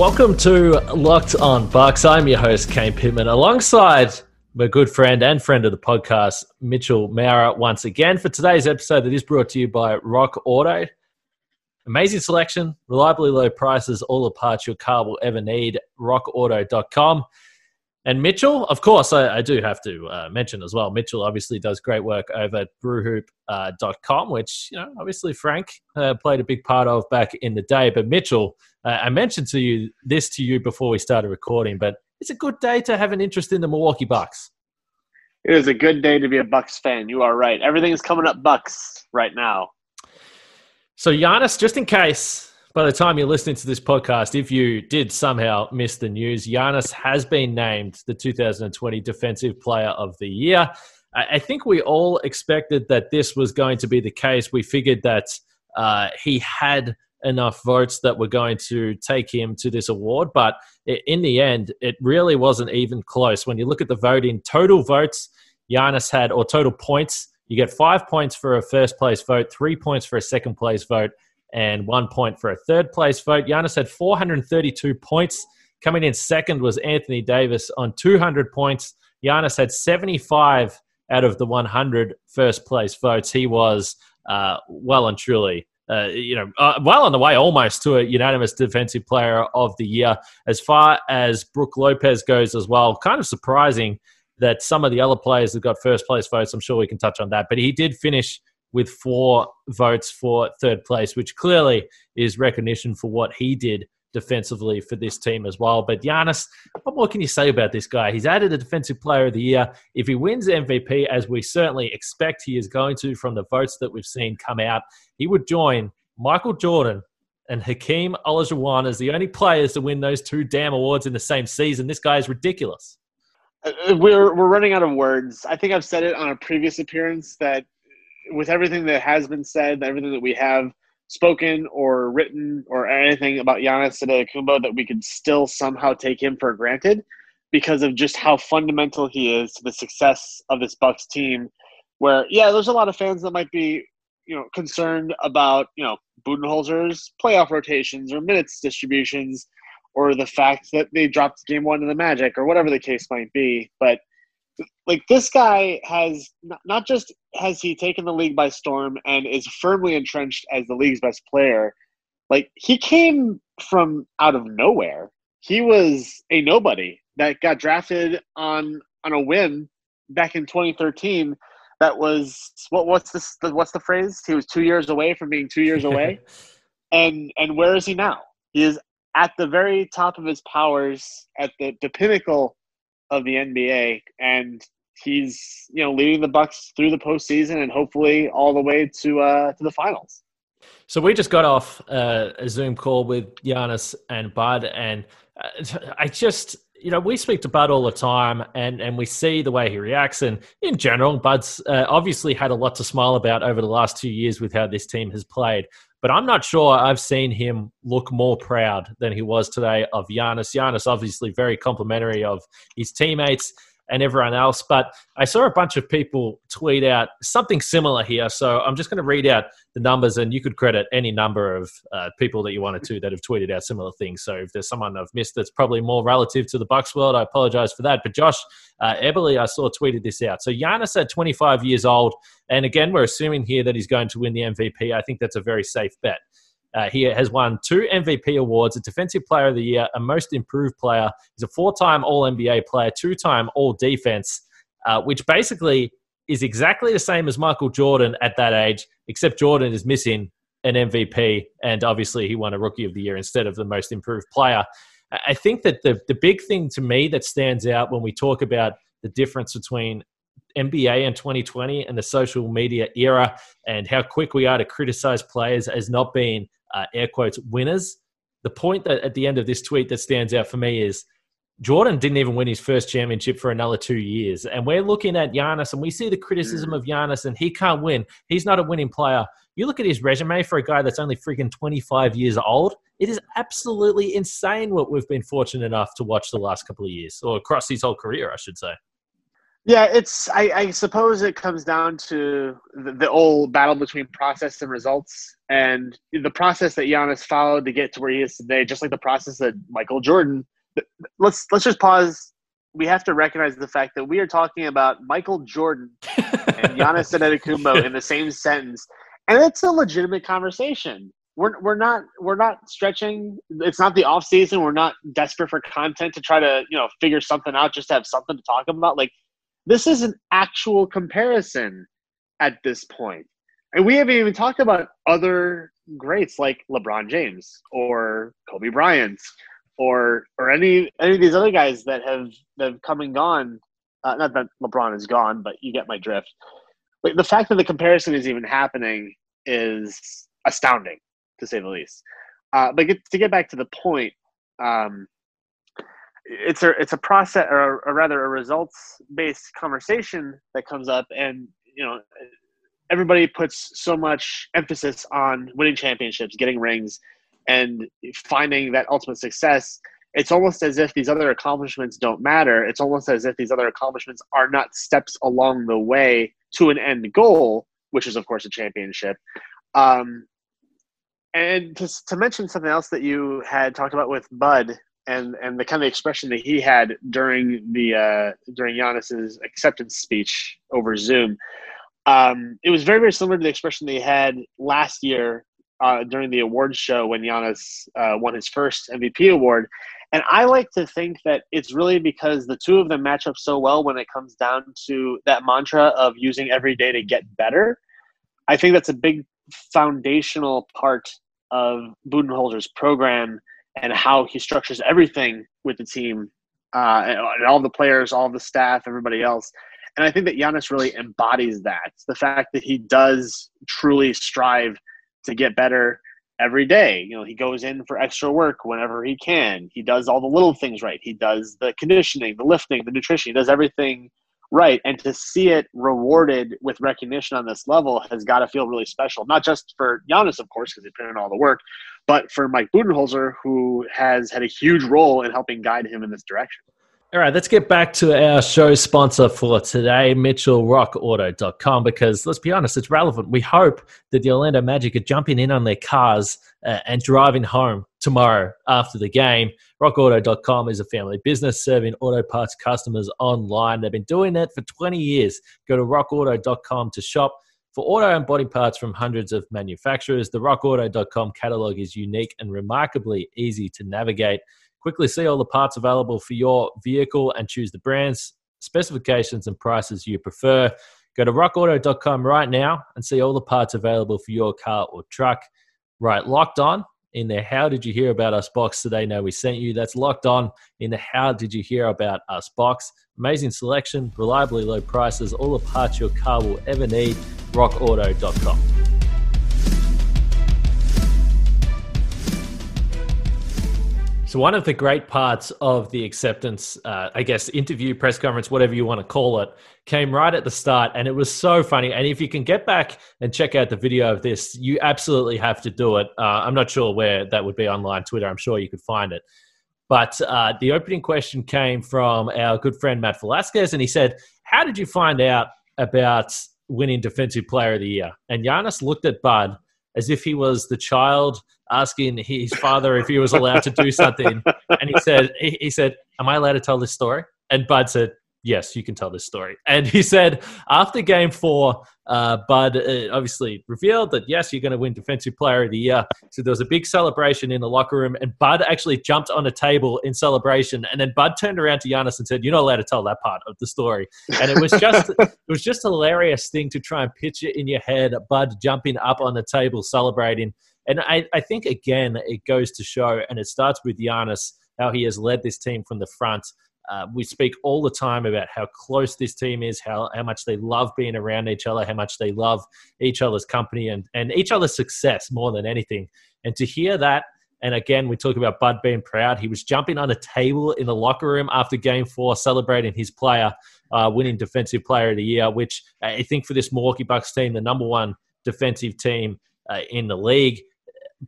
Welcome to Locked On Bucks. I'm your host, Kane Pittman, alongside my good friend and friend of the podcast, Mitchell Maurer, once again for today's episode that is brought to you by Rock Auto. Amazing selection, reliably low prices, all the parts your car will ever need. RockAuto.com. And Mitchell, of course, I, I do have to uh, mention as well. Mitchell obviously does great work over at brewhoop.com, uh, which, you know, obviously Frank uh, played a big part of back in the day. But Mitchell, uh, I mentioned to you this to you before we started recording, but it's a good day to have an interest in the Milwaukee Bucks. It is a good day to be a Bucks fan. You are right. Everything is coming up Bucks right now. So Giannis, just in case by the time you're listening to this podcast, if you did somehow miss the news, Giannis has been named the 2020 Defensive Player of the Year. I think we all expected that this was going to be the case. We figured that uh, he had enough votes that were going to take him to this award, but in the end, it really wasn't even close. When you look at the voting, total votes Giannis had, or total points, you get five points for a first place vote, three points for a second place vote, and one point for a third place vote. Giannis had 432 points. Coming in second was Anthony Davis on 200 points. Giannis had 75 out of the 100 first place votes. He was uh, well and truly, uh, you know, uh, well on the way almost to a unanimous defensive player of the year. As far as Brook Lopez goes as well, kind of surprising that some of the other players have got first place votes. I'm sure we can touch on that, but he did finish with four votes for third place, which clearly is recognition for what he did defensively for this team as well. But Giannis, what more can you say about this guy? He's added a defensive player of the year. If he wins MVP, as we certainly expect he is going to from the votes that we've seen come out, he would join Michael Jordan and Hakeem Olajuwon as the only players to win those two damn awards in the same season. This guy is ridiculous. Uh, we're we're running out of words. I think I've said it on a previous appearance that with everything that has been said, everything that we have spoken or written or anything about Giannis Antetokounmpo, that we could still somehow take him for granted because of just how fundamental he is to the success of this Bucks team. Where yeah, there's a lot of fans that might be you know concerned about you know Budenholzer's playoff rotations or minutes distributions or the fact that they dropped game one to the Magic or whatever the case might be, but like this guy has not just has he taken the league by storm and is firmly entrenched as the league's best player? Like he came from out of nowhere. He was a nobody that got drafted on on a whim back in 2013 that was what what's this what's the phrase? He was 2 years away from being 2 years away? And and where is he now? He is at the very top of his powers at the the pinnacle of the NBA, and he's you know leading the Bucks through the postseason and hopefully all the way to uh, to the finals. So we just got off uh, a Zoom call with Giannis and Bud, and uh, I just you know we speak to Bud all the time, and and we see the way he reacts, and in general, Bud's uh, obviously had a lot to smile about over the last two years with how this team has played. But I'm not sure I've seen him look more proud than he was today of Giannis. Giannis, obviously, very complimentary of his teammates and everyone else. But I saw a bunch of people tweet out something similar here. So I'm just going to read out the numbers, and you could credit any number of uh, people that you wanted to that have tweeted out similar things. So if there's someone I've missed that's probably more relative to the Bucks world, I apologize for that. But Josh uh, Eberly, I saw tweeted this out. So Giannis at 25 years old, and again, we're assuming here that he's going to win the MVP. I think that's a very safe bet. Uh, he has won two MVP awards, a Defensive Player of the Year, a Most Improved Player. He's a four time All NBA player, two time All Defense, uh, which basically is exactly the same as Michael Jordan at that age, except Jordan is missing an MVP, and obviously he won a Rookie of the Year instead of the Most Improved Player. I think that the, the big thing to me that stands out when we talk about the difference between NBA in 2020 and the social media era and how quick we are to criticize players as not being uh, air quotes winners. The point that at the end of this tweet that stands out for me is Jordan didn't even win his first championship for another two years. And we're looking at Giannis and we see the criticism of Giannis and he can't win. He's not a winning player. You look at his resume for a guy that's only freaking 25 years old. It is absolutely insane what we've been fortunate enough to watch the last couple of years, or across his whole career, I should say. Yeah, it's. I, I suppose it comes down to the, the, old battle between process and results, and the process that Giannis followed to get to where he is today, just like the process that Michael Jordan. Let's let's just pause. We have to recognize the fact that we are talking about Michael Jordan and Giannis Antetokounmpo in the same sentence, and it's a legitimate conversation. We're, we're not we're not stretching. It's not the off season. We're not desperate for content to try to you know figure something out just to have something to talk about. Like this is an actual comparison at this point. And we haven't even talked about other greats like LeBron James or Kobe Bryant or or any any of these other guys that have that have come and gone. Uh, not that LeBron is gone, but you get my drift. Like the fact that the comparison is even happening is astounding, to say the least. Uh, but get, to get back to the point, um, it's a it's a process or, or rather a results based conversation that comes up and you know everybody puts so much emphasis on winning championships getting rings and finding that ultimate success. It's almost as if these other accomplishments don't matter. It's almost as if these other accomplishments are not steps along the way to an end goal which is of course a championship. Um, and to, to mention something else that you had talked about with bud and and the kind of expression that he had during the uh, during Giannis's acceptance speech over Zoom, um, it was very very similar to the expression they had last year uh, during the awards show when Giannis uh, won his first MVP award. And I like to think that it's really because the two of them match up so well when it comes down to that mantra of using every day to get better. I think that's a big foundational part of Budenholzer's program and how he structures everything with the team uh, and, and all the players, all the staff, everybody else. And I think that Giannis really embodies that. the fact that he does truly strive to get better every day. You know, he goes in for extra work whenever he can. He does all the little things right. He does the conditioning, the lifting, the nutrition. He does everything right. And to see it rewarded with recognition on this level has got to feel really special. Not just for Giannis, of course, because he put in all the work, but for Mike Budenholzer, who has had a huge role in helping guide him in this direction. All right, let's get back to our show sponsor for today, MitchellRockAuto.com, because let's be honest, it's relevant. We hope that the Orlando Magic are jumping in on their cars uh, and driving home tomorrow after the game. RockAuto.com is a family business serving auto parts customers online. They've been doing that for 20 years. Go to RockAuto.com to shop for auto and body parts from hundreds of manufacturers. The RockAuto.com catalog is unique and remarkably easy to navigate. Quickly see all the parts available for your vehicle and choose the brands, specifications, and prices you prefer. Go to rockauto.com right now and see all the parts available for your car or truck. Right, locked on in the How Did You Hear About Us box today. Know we sent you. That's locked on in the How Did You Hear About Us box. Amazing selection, reliably low prices, all the parts your car will ever need. RockAuto.com. So one of the great parts of the acceptance, uh, I guess, interview, press conference, whatever you want to call it, came right at the start, and it was so funny. And if you can get back and check out the video of this, you absolutely have to do it. Uh, I'm not sure where that would be online, Twitter. I'm sure you could find it. But uh, the opening question came from our good friend Matt Velazquez, and he said, "How did you find out about winning Defensive Player of the Year?" And Giannis looked at Bud as if he was the child asking his father if he was allowed to do something. And he said, he said, am I allowed to tell this story? And Bud said, yes, you can tell this story. And he said, after game four, uh, Bud uh, obviously revealed that, yes, you're going to win Defensive Player of the Year. So there was a big celebration in the locker room, and Bud actually jumped on a table in celebration. And then Bud turned around to Giannis and said, You're not allowed to tell that part of the story. And it was just, it was just a hilarious thing to try and picture in your head Bud jumping up on the table celebrating. And I, I think, again, it goes to show, and it starts with Giannis, how he has led this team from the front Uh, we speak all the time about how close this team is, how, how much they love being around each other, how much they love each other's company and, and each other's success more than anything. And to hear that, and again, we talk about Bud being proud. He was jumping on a table in the locker room after game four, celebrating his player uh, winning Defensive Player of the Year, which I think for this Milwaukee Bucks team, the number one defensive team uh, in the league,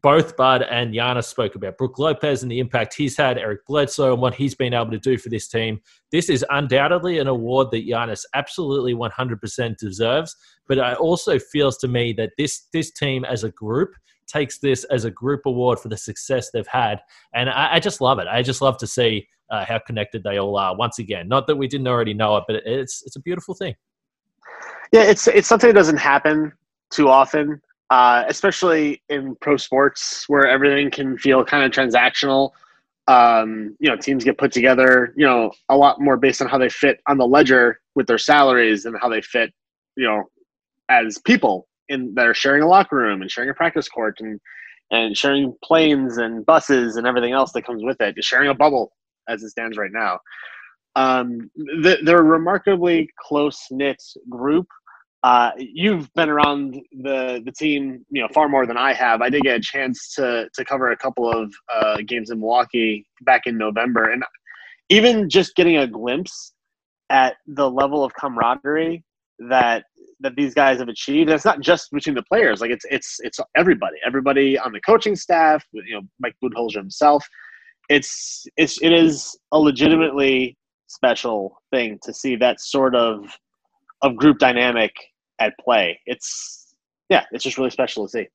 both Bud and Giannis spoke about Brook Lopez and the impact he's had, Eric Bledsoe, and what he's been able to do for this team. This is undoubtedly an award that Giannis absolutely 100% deserves. But it also feels to me that this this team as a group takes this as a group award for the success they've had, and I, I just love it. I just love to see uh, how connected they all are. Once again, not that we didn't already know it, but it's it's a beautiful thing. Yeah, it's it's something that doesn't happen too often uh, especially in pro sports where everything can feel kind of transactional. Um, you know, teams get put together, you know, a lot more based on how they fit on the ledger with their salaries and how they fit, you know, as people in that are sharing a locker room and sharing a practice court and and sharing planes and buses and everything else that comes with it, Just sharing a bubble as it stands right now. Um, they're a remarkably close knit group uh, you've been around the the team, you know, far more than I have. I did get a chance to to cover a couple of uh, games in Milwaukee back in November, and even just getting a glimpse at the level of camaraderie that that these guys have achieved. It's not just between the players; like it's it's it's everybody, everybody on the coaching staff. You know, Mike Budenholzer himself. It's it's it is a legitimately special thing to see that sort of of group dynamic at play. It's yeah, it's just really special to see.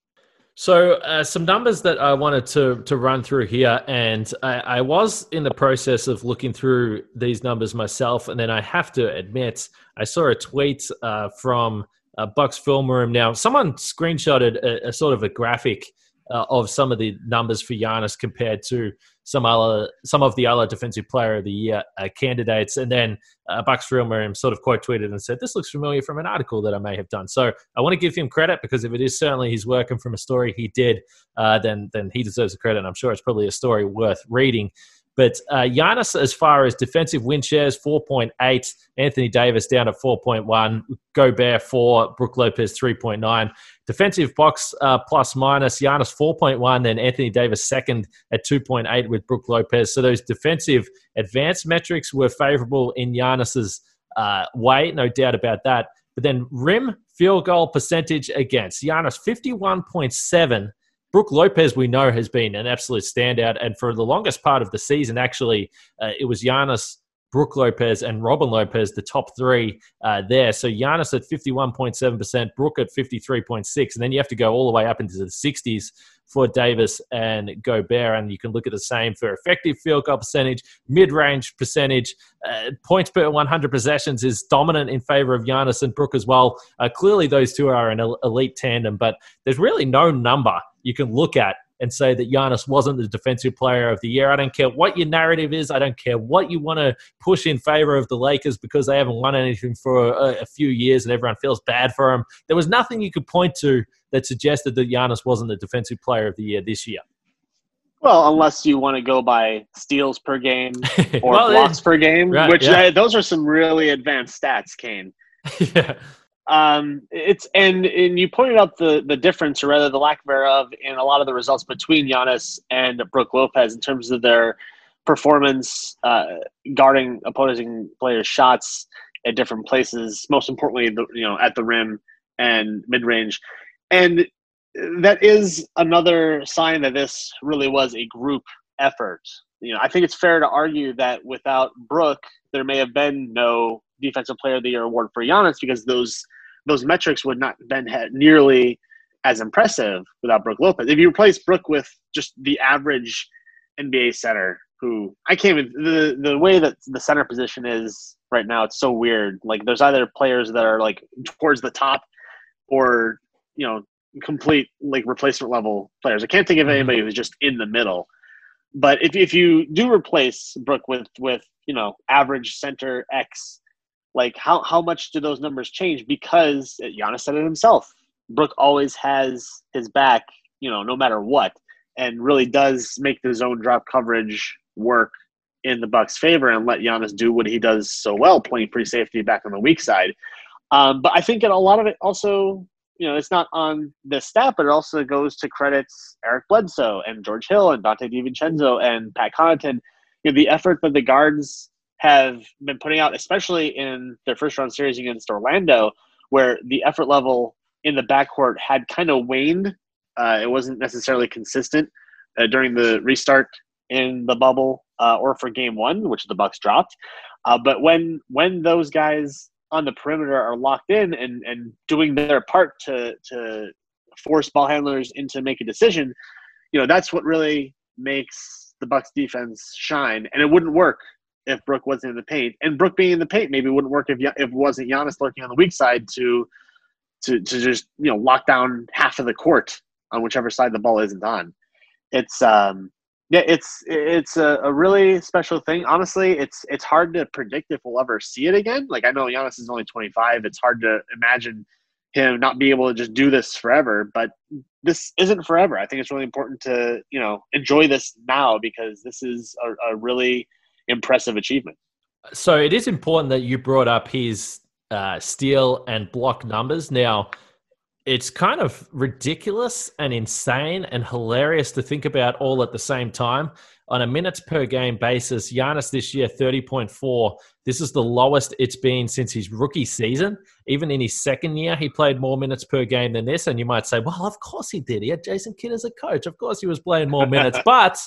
So, uh, some numbers that I wanted to to run through here, and I, I, was in the process of looking through these numbers myself, and then I have to admit, I saw a tweet uh, from uh, Bucks Film Room. Now, someone screenshotted a, a sort of a graphic uh, of some of the numbers for Giannis compared to some other some of the other defensive player of the year uh, candidates, and then uh, Bucks Film sort of quote tweeted and said, "This looks familiar from an article that I may have done." So I want to give him credit because if it is certainly his work and from a story he did, uh, then then he deserves the credit. And I'm sure it's probably a story worth reading. But uh, Giannis, as far as defensive win shares, 4.8. Anthony Davis down at 4.1. Gobert 4. Brook Lopez 3.9. Defensive box uh, plus minus. Giannis 4.1. Then Anthony Davis second at 2.8 with Brook Lopez. So those defensive advanced metrics were favorable in Giannis's uh, way, no doubt about that. But then rim field goal percentage against Giannis 51.7 Brook Lopez, we know, has been an absolute standout. And for the longest part of the season, actually, uh, it was Giannis, Brook Lopez, and Robin Lopez, the top three uh, there. So Giannis at 51.7%, Brook at 53.6 And then you have to go all the way up into the 60s for Davis and Gobert. And you can look at the same for effective field goal percentage, mid range percentage. Uh, points per 100 possessions is dominant in favor of Giannis and Brook as well. Uh, clearly, those two are an elite tandem, but there's really no number you can look at and say that Giannis wasn't the defensive player of the year. I don't care what your narrative is. I don't care what you want to push in favor of the Lakers because they haven't won anything for a, a, few years and everyone feels bad for them. There was nothing you could point to that suggested that Giannis wasn't the defensive player of the year this year. Well, unless you want to go by steals per game or well, blocks per game, right, which yeah. uh, those are some really advanced stats, Kane. yeah. Um, it's and and you pointed out the the difference, or rather the lack thereof, in a lot of the results between Giannis and Brook Lopez in terms of their performance uh, guarding opposing players' shots at different places. Most importantly, the, you know, at the rim and mid range, and that is another sign that this really was a group effort. You know, I think it's fair to argue that without Brook, there may have been no Defensive Player of the Year award for Giannis because those those metrics would not have been nearly as impressive without Brook Lopez. If you replace Brook with just the average NBA center, who I can't even the the way that the center position is right now, it's so weird. Like there's either players that are like towards the top, or you know complete like replacement level players. I can't think of mm-hmm. anybody who's just in the middle. But if if you do replace Brook with with you know average center X like how how much do those numbers change? Because Giannis said it himself. Brook always has his back, you know, no matter what, and really does make the zone drop coverage work in the Bucks' favor and let Giannis do what he does so well, playing free safety back on the weak side. Um, but I think a lot of it also, you know, it's not on the stat, but it also goes to credits Eric Bledsoe and George Hill and Donte DiVincenzo and Pat Connaughton. You know, the effort that the guards have been putting out, especially in their first round series against Orlando, where the effort level in the backcourt had kind of waned. Uh, it wasn't necessarily consistent uh, during the restart in the bubble uh, or for game one, which the Bucks dropped. Uh, but when when those guys on the perimeter are locked in and, and doing their part to to force ball handlers into make a decision, you know that's what really makes the Bucks defense shine. And it wouldn't work if Brook wasn't in the paint. And Brook being in the paint maybe wouldn't work if if wasn't Giannis lurking on the weak side to to to just you know lock down half of the court on whichever side the ball isn't on. It's um yeah, it's it's a, a really special thing. Honestly, it's it's hard to predict if we'll ever see it again. Like I know Giannis is only 25. It's hard to imagine him not be able to just do this forever. But this isn't forever. I think it's really important to you know enjoy this now because this is a, a really impressive achievement. So it is important that you brought up his uh, steal and block numbers. Now, it's kind of ridiculous and insane and hilarious to think about all at the same time. On a minutes per game basis, Giannis this year, 30.4. This is the lowest it's been since his rookie season. Even in his second year, he played more minutes per game than this. And you might say, well, of course he did. He had Jason Kidd as a coach. Of course he was playing more minutes. but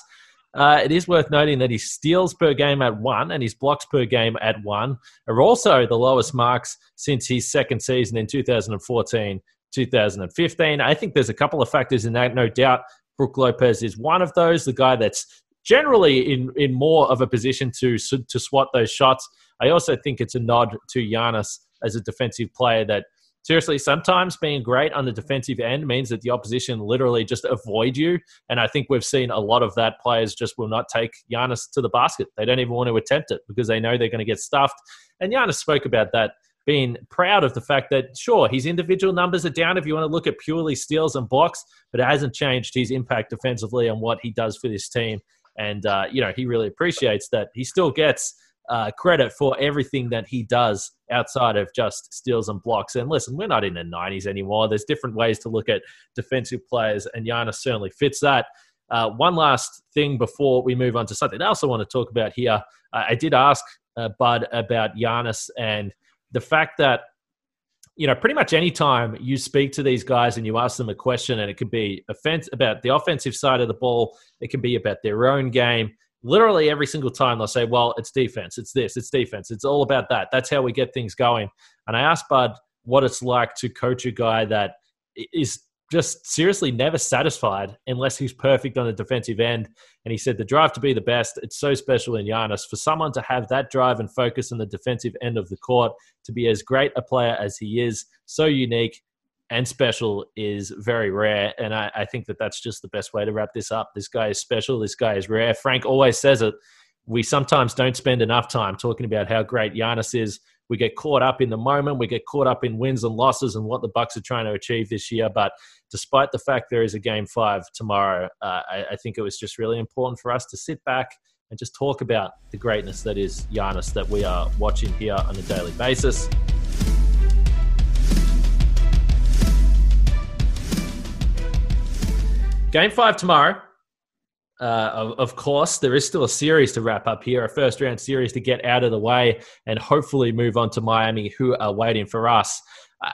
uh, it is worth noting that his steals per game at one and his blocks per game at one are also the lowest marks since his second season in 2014 2015. I think there's a couple of factors in that. No doubt, Brook Lopez is one of those. The guy that's generally in in more of a position to to swat those shots. I also think it's a nod to Giannis as a defensive player that seriously sometimes being great on the defensive end means that the opposition literally just avoid you and I think we've seen a lot of that players just will not take Giannis to the basket. They don't even want to attempt it because they know they're going to get stuffed. And Giannis spoke about that being proud of the fact that, sure, his individual numbers are down if you want to look at purely steals and blocks, but it hasn't changed his impact defensively and what he does for this team. And, uh, you know, he really appreciates that. He still gets uh, credit for everything that he does outside of just steals and blocks. And listen, we're not in the 90s anymore. There's different ways to look at defensive players, and Giannis certainly fits that. Uh, one last thing before we move on to something else I want to talk about here. Uh, I did ask uh, Bud about Giannis and the fact that you know, pretty much any time you speak to these guys and you ask them a question, and it could be offense about the offensive side of the ball, it can be about their own game. Literally every single time they'll say, "Well, it's defense, it's this, it's defense, it's all about that." That's how we get things going. And I asked Bud what it's like to coach a guy that is just seriously never satisfied unless he's perfect on the defensive end. And he said the drive to be the best, it's so special in Giannis. For someone to have that drive and focus on the defensive end of the court, to be as great a player as he is, so unique and special is very rare. And I, I think that that's just the best way to wrap this up. This guy is special. This guy is rare. Frank always says it. We sometimes don't spend enough time talking about how great Giannis is we get caught up in the moment. We get caught up in wins and losses and what the Bucks are trying to achieve this year. But despite the fact there is a game five tomorrow, uh, I, I think it was just really important for us to sit back and just talk about the greatness that is Giannis that we are watching here on a daily basis. Game five tomorrow. Uh, of, of, course, there is still a series to wrap up here, a first round series to get out of the way and hopefully move on to Miami, who are waiting for us.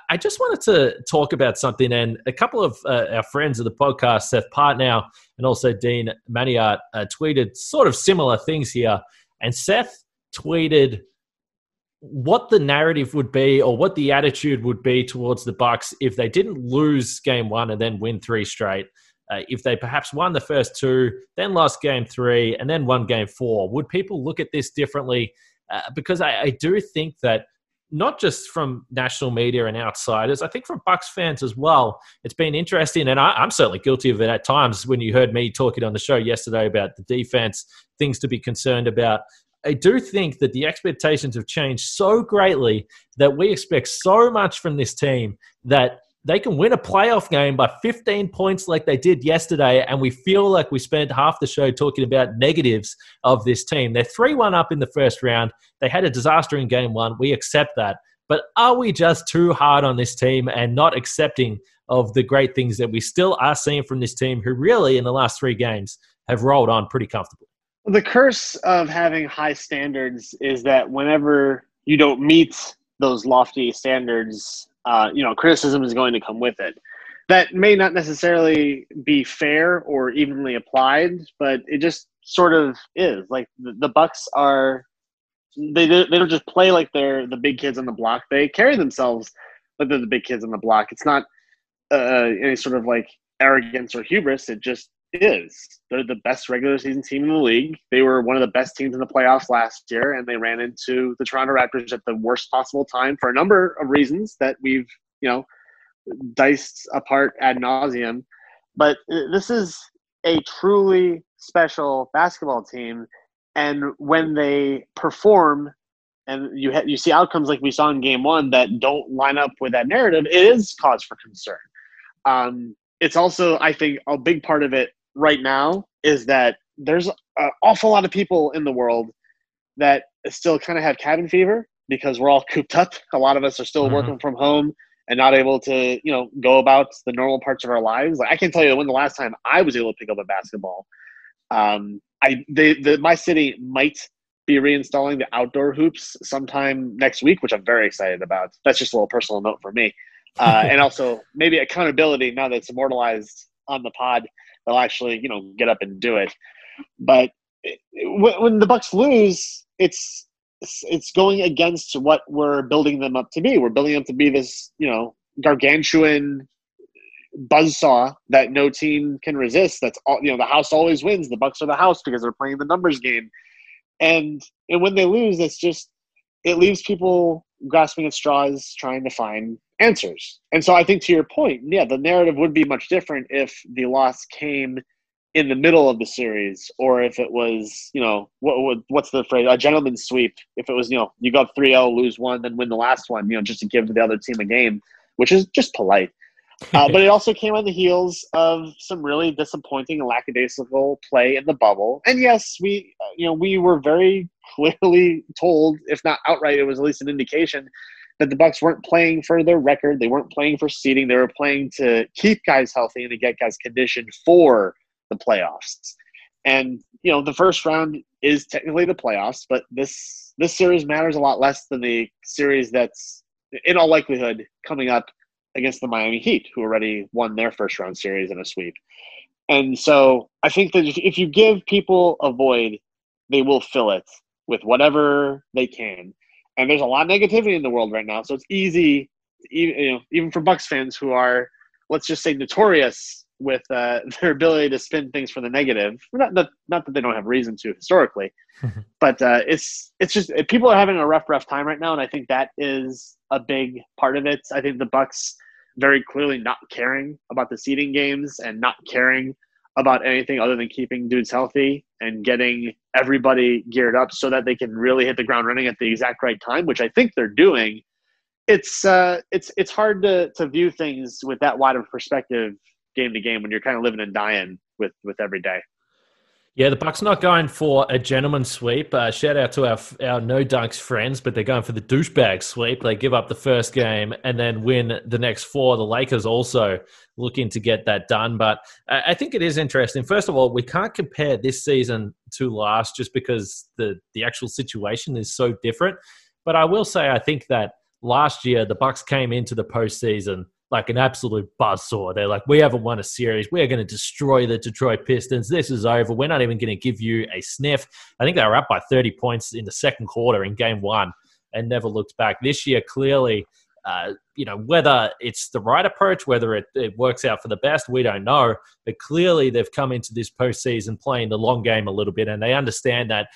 I just wanted to talk about something, and a couple of uh, our friends of the podcast, Seth Partnow and also Dean Maniart, uh, tweeted sort of similar things here. And Seth tweeted what the narrative would be or what the attitude would be towards the Bucks if they didn't lose game one and then win three straight uh, if they perhaps won the first two, then lost game three, and then won game four? Would people look at this differently? Uh, because I, I, do think that not just from national media and outsiders, I think from Bucks fans as well, it's been interesting, and I, am certainly guilty of it at times. When you heard me talking on the show yesterday about the defense, things to be concerned about. I do think that the expectations have changed so greatly that we expect so much from this team that they can win a playoff game by 15 points like they did yesterday, and we feel like we spent half the show talking about negatives of this team. They're 3 1 up in the first round. They had a disaster in game one. We accept that. But are we just too hard on this team and not accepting of the great things that we still are seeing from this team, who really, in the last three games, have rolled on pretty comfortably? The curse of having high standards is that whenever you don't meet those lofty standards, uh, you know, criticism is going to come with it. That may not necessarily be fair or evenly applied, but it just sort of is. Like the, the Bucks are, they they don't just play like they're the big kids on the block. They carry themselves like they're the big kids on the block. It's not uh, any sort of like arrogance or hubris. It just is. They're the best regular season team in the league. They were one of the best teams in the playoffs last year, and they ran into the Toronto Raptors at the worst possible time for a number of reasons that we've, you know, diced apart ad nauseum. But this is a truly special basketball team, and when they perform, and you ha- you see outcomes like we saw in Game One that don't line up with that narrative, it is cause for concern. Um, it's also, I think, a big part of it right now is that there's an awful lot of people in the world that still kind of have cabin fever because we're all cooped up. A lot of us are still mm-hmm. working from home and not able to, you know, go about the normal parts of our lives. Like I can't tell you when the last time I was able to pick up a basketball. Um, I they the my city might be reinstalling the outdoor hoops sometime next week, which I'm very excited about. That's just a little personal note for me, uh, and also maybe accountability now that it's immortalized on the pod they'll actually you know get up and do it. But when the Bucks lose, it's it's going against what we're building them up to be. We're building them to be this you know gargantuan buzzsaw that no team can resist. That's all you know. The house always wins. The Bucks are the house because they're playing the numbers game, and and when they lose, it's just it leaves people grasping at straws, trying to find answers. And so I think to your point, yeah, the narrative would be much different if the loss came in the middle of the series or if it was, you know, what, what's the phrase, a gentleman's sweep. If it was, you know, you go 3-0, lose one, then win the last one, you know, just to give the other team a game, which is just polite. Uh, but it also came on the heels of some really disappointing and lackadaisical play in the bubble. And yes, we, uh, you know, we were very clearly told, if not outright, it was at least an indication that the Bucks weren't playing for their record. They weren't playing for seeding. They were playing to keep guys healthy and to get guys conditioned for the playoffs. And you know, the first round is technically the playoffs, but this this series matters a lot less than the series that's in all likelihood coming up against the Miami Heat, who already won their first round series in a sweep. And so I think that if you give people a void, they will fill it with whatever they can and there's a lot of negativity in the world right now. So it's easy, you know, even for Bucks fans who are, let's just say, notorious with uh, their ability to spin things for the negative. Not, not, not that they don't have reason to historically, but uh, it's it's just people are having a rough, rough time right now, and I think that is a big part of it. I think the Bucks very clearly not caring about the seeding games and not caring about anything other than keeping dudes healthy and getting everybody geared up so that they can really hit the ground running at the exact right time, which I think they're doing. It's uh, it's it's hard to to view things with that wide of perspective game to game when you're kind of living and dying with with every day. Yeah, the Bucks not going for a gentleman sweep. Uh, shout out to our our no dunks friends, but they're going for the douchebag sweep. They give up the first game and then win the next four. The Lakers also looking to get that done, but I think it is interesting. First of all, we can't compare this season to last just because the the actual situation is so different. But I will say, I think that last year the Bucks came into the postseason like an absolute buzzsaw. They're like, we haven't won a series. We are going to destroy the Detroit Pistons. This is over. We're not even going to give you a sniff. I think they were up by 30 points in the second quarter in game one and never looked back. This year, clearly, uh, you know, whether it's the right approach, whether it, it works out for the best, we don't know. But clearly, they've come into this postseason playing the long game a little bit, and they understand that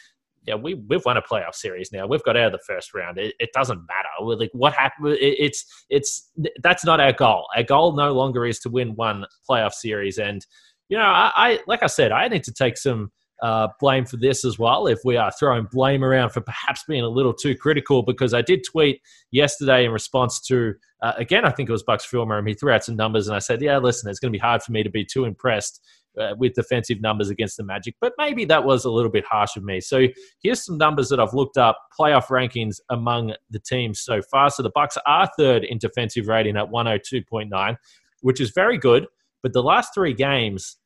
yeah, we we've won a playoff series now. We've got out of the first round. It, it doesn't matter. We're like what happened? It, it's it's that's not our goal. Our goal no longer is to win one playoff series. And you know, I, I like I said, I need to take some uh, blame for this as well if we are throwing blame around for perhaps being a little too critical because I did tweet yesterday in response to, uh, again, I think it was Bucks Filmer, and he threw out some numbers and I said, yeah, listen, it's going to be hard for me to be too impressed uh, with defensive numbers against the Magic, but maybe that was a little bit harsh of me. So here's some numbers that I've looked up: playoff rankings among the teams so far. So the Bucks are third in defensive rating at 102.9, which is very good. But the last three games,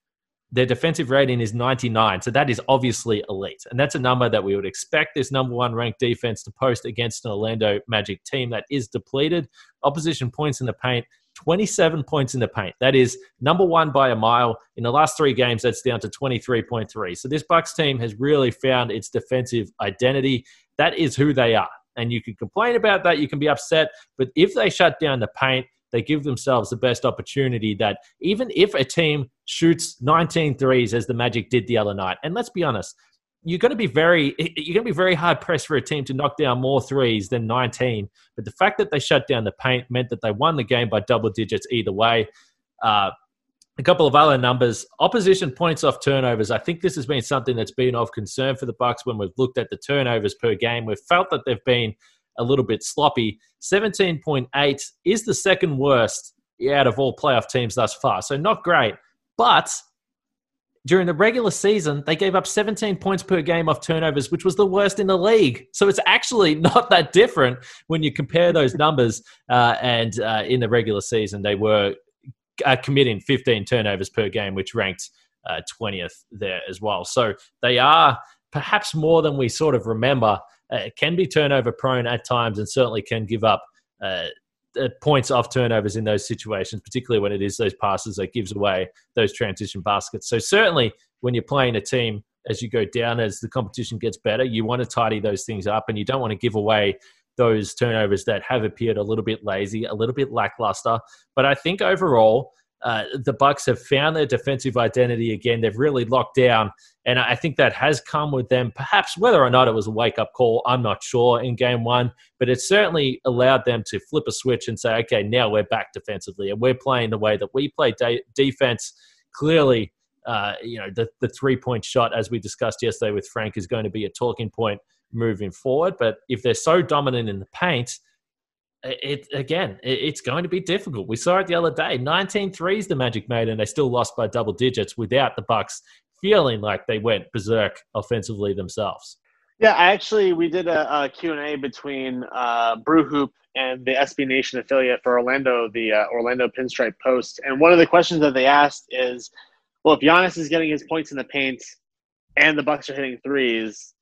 their defensive rating is 99. So that is obviously elite. And that's a number that we would expect this number one ranked defense to post against an Orlando Magic team that is depleted. Opposition points in the paint, 27 points in the paint. That is number one by a mile. In the last three games, that's down to 23.3. So this Bucks team has really found its defensive identity. That is who they are. And you can complain about that, you can be upset, but if they shut down the paint, they give themselves the best opportunity that even if a team shoots 19 threes as the Magic did the other night, and let's be honest, you're going to be very you're going to be very hard pressed for a team to knock down more threes than 19. But the fact that they shut down the paint meant that they won the game by double digits either way. Uh, a couple of other numbers. Opposition points off turnovers. I think this has been something that's been of concern for the bucks when we've looked at the turnovers per game. We've felt that they've been a little bit sloppy. 17.8 is the second worst out of all playoff teams thus far. So not great but during the regular season, they gave up 17 points per game off turnovers, which was the worst in the league. So it's actually not that different when you compare those numbers. Uh, and uh, in the regular season, they were uh, committing 15 turnovers per game, which ranked 20th uh, there as well. So they are perhaps more than we sort of remember. Uh, can be turnover prone at times and certainly can give up uh, uh, points off turnovers in those situations, particularly when it is those passes that gives away those transition baskets. So certainly when you're playing a team as you go down, as the competition gets better, you want to tidy those things up and you don't want to give away those turnovers that have appeared a little bit lazy, a little bit lackluster. But I think overall, uh, the Bucks have found their defensive identity again. They've really locked down, and I think that has come with them. Perhaps whether or not it was a wake up call, I'm not sure in Game One, but it certainly allowed them to flip a switch and say, "Okay, now we're back defensively, and we're playing the way that we play de- defense." Clearly, uh, you know the the three point shot, as we discussed yesterday with Frank, is going to be a talking point moving forward. But if they're so dominant in the paint it again, it, it's going to be difficult. We saw it the other day. 19 threes the Magic made, and they still lost by double digits without the Bucks feeling like they went berserk offensively themselves. Yeah, actually we did a, a Q&A between uh, Brew Hoop and the SB Nation affiliate for Orlando, the uh, Orlando Pinstripe Post, and one of the questions that they asked is, well, if Giannis is getting his points in the paint and the Bucks are hitting threes,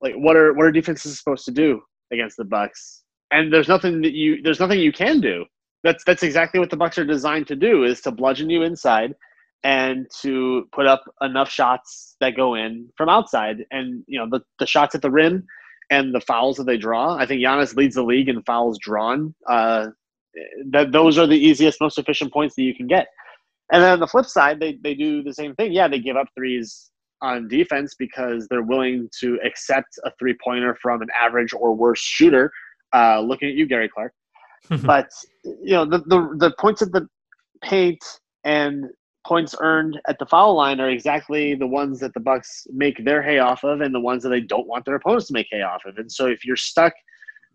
like what are what are defenses supposed to do against the Bucks? And there's nothing that you there's nothing you can do. That's that's exactly what the Bucks are designed to do is to bludgeon you inside and to put up enough shots that go in from outside. And you know the the shots at the rim and the fouls that they draw. I think Giannis leads the league in fouls drawn. Uh, that those are the easiest, most efficient points that you can get. And then on the flip side, they they do the same thing. Yeah, they give up threes on defense because they're willing to accept a three pointer from an average or worse shooter uh, looking at you, Gary Clark. but you know the, the the points at the paint and points earned at the foul line are exactly the ones that the Bucks make their hay off of, and the ones that they don't want their opponents to make hay off of. And so if you're stuck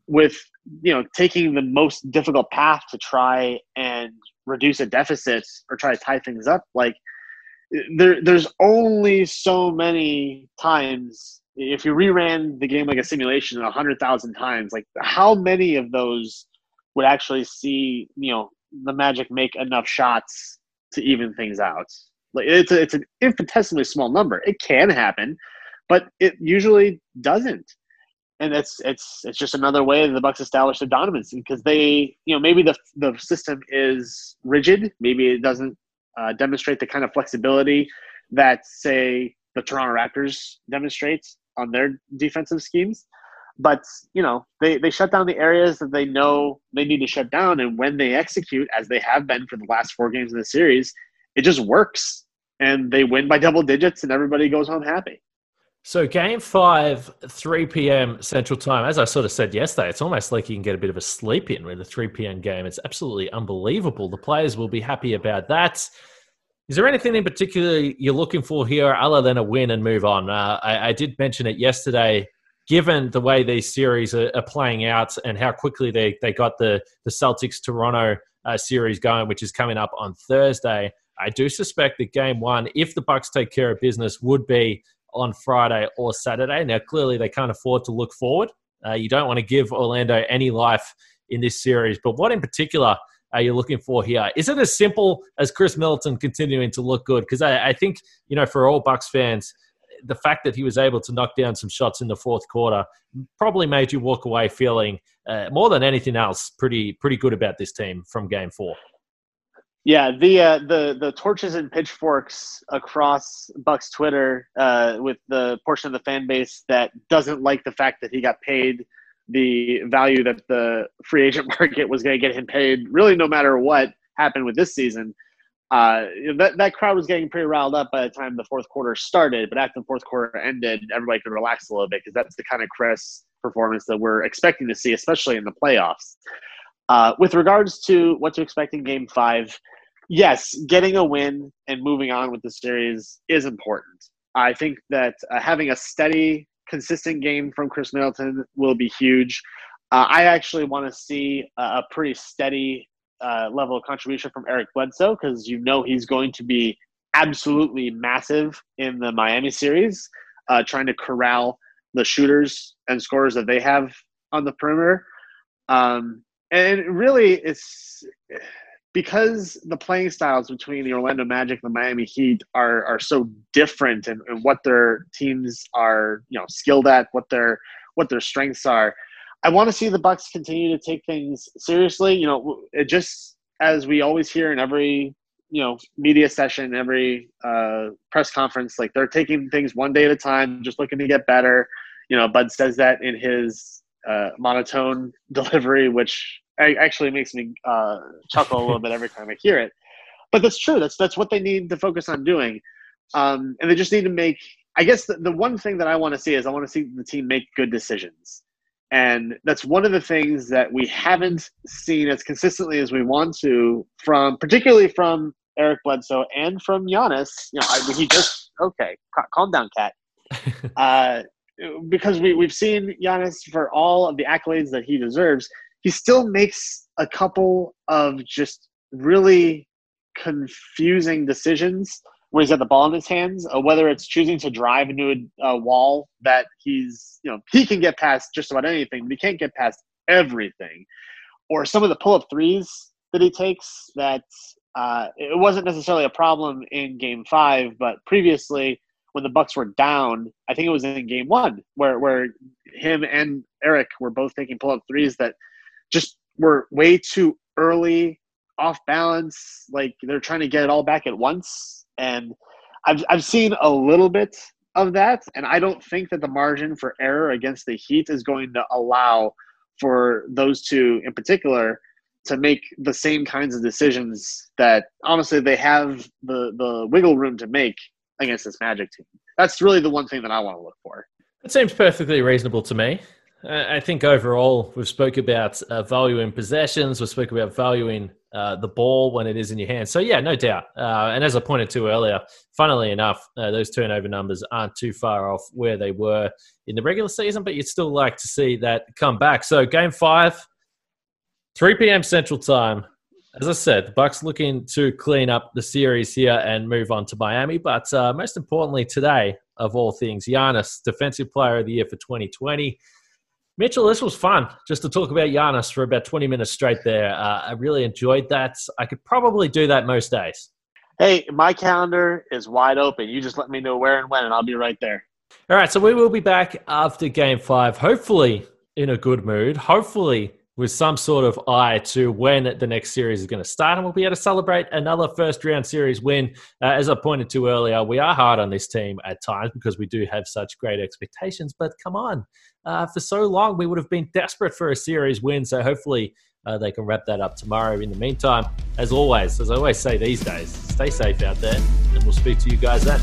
with you know taking the most difficult path to try and reduce a deficit or try to tie things up, like there there's only so many times if you reran the game like a simulation a hundred thousand times, like how many of those would actually see you know the Magic make enough shots to even things out? Like it's a, it's an infinitesimally small number. It can happen, but it usually doesn't. And it's it's it's just another way that the Bucks establish their dominance because they you know maybe the the system is rigid, maybe it doesn't uh, demonstrate the kind of flexibility that say the Toronto Raptors demonstrates on their defensive schemes. But you know, they, they shut down the areas that they know they need to shut down, and when they execute, as they have been for the last four games in the series, it just works, and they win by double digits, and everybody goes home happy. So, game five, 3 p.m. Central Time. As I sort of said yesterday, it's almost like you can get a bit of a sleep in with a 3 p.m. game. It's absolutely unbelievable. The players will be happy about that. Is there anything in particular you're looking for here other than a win and move on? Uh, I, I, did mention it yesterday. Given the way these series are, are, playing out and how quickly they, they got the, the Celtics Toronto uh, series going, which is coming up on Thursday, I do suspect that game one, if the Bucks take care of business, would be on Friday or Saturday. Now, clearly, they can't afford to look forward. Uh, you don't want to give Orlando any life in this series. But what in particular are you looking for here? Is it as simple as Khris Middleton continuing to look good? Because I, I think, you know, for all Bucks fans, the fact that he was able to knock down some shots in the fourth quarter probably made you walk away feeling uh, more than anything else pretty pretty good about this team from game four. Yeah, the uh, the the torches and pitchforks across Buck's Twitter uh, with the portion of the fan base that doesn't like the fact that he got paid the value that the free agent market was going to get him paid. Really, no matter what happened with this season, uh, that that crowd was getting pretty riled up by the time the fourth quarter started. But after the fourth quarter ended, everybody could relax a little bit because that's the kind of Khris performance that we're expecting to see, especially in the playoffs. Uh, with regards to what to expect in Game Five yes, getting a win and moving on with the series is important. I think that uh, having a steady, consistent game from Khris Middleton will be huge. Uh, I actually want to see a pretty steady uh, level of contribution from Eric Bledsoe because you know he's going to be absolutely massive in the Miami series, uh, trying to corral the shooters and scorers that they have on the perimeter. Um, and really, it's because the playing styles between the Orlando Magic and the Miami Heat are are so different and, and what their teams are you know skilled at, what their what their strengths are. I want to see the Bucks continue to take things seriously. You know, it just as we always hear in every you know media session, every uh, press conference, like they're taking things one day at a time, just looking to get better. You know, Bud says that in his uh, monotone delivery, which actually makes me uh, chuckle a little bit every time I hear it. But that's true. That's that's what they need to focus on doing, um, and they just need to make. I guess the, the one thing that I want to see is I want to see the team make good decisions, and that's one of the things that we haven't seen as consistently as we want to from, particularly from Eric Bledsoe and from Giannis. You know, I, he just okay, calm down, cat. uh, because we we've seen Giannis for all of the accolades that he deserves he still makes a couple of just really confusing decisions when he's got the ball in his hands, uh, whether it's choosing to drive into a, a, wall that he's, you know, he can get past just about anything, but he can't get past everything. Or some of the pull up threes that he takes that uh, it wasn't necessarily a problem in game five, but previously when the Bucks were down, I think it was in game one where, where him and Eric were both taking pull up threes that – just were way too early, off balance. Like they're trying to get it all back at once. And I've, I've seen a little bit of that. And I don't think that the margin for error against the Heat is going to allow for those two in particular to make the same kinds of decisions that honestly they have the, the wiggle room to make against this Magic team. That's really the one thing that I want to look for. It seems perfectly reasonable to me. I think overall we've spoke about uh, value in possessions. We spoke about valuing uh, the ball when it is in your hands. So yeah, no doubt. Uh, and as I pointed to earlier, funnily enough, uh, those turnover numbers aren't too far off where they were in the regular season. But you'd still like to see that come back. So game five, 3 p.m. Central Time. As I said, the Bucks looking to clean up the series here and move on to Miami. But uh, most importantly, today of all things, Giannis, Defensive Player of the Year for 2020. Mitchell, this was fun just to talk about Giannis for about 20 minutes straight there. Uh, I really enjoyed that. I could probably do that most days. Hey, my calendar is wide open. You just let me know where and when, and I'll be right there. All right, so we will be back after game five, hopefully in a good mood, hopefully with some sort of eye to when the next series is going to start, and we'll be able to celebrate another first round series win. Uh, as I pointed to earlier, we are hard on this team at times because we do have such great expectations, but come on. Uh, for so long, we would have been desperate for a series win, so hopefully uh, they can wrap that up tomorrow. In the meantime, as always, as I always say these days, stay safe out there, and we'll speak to you guys then.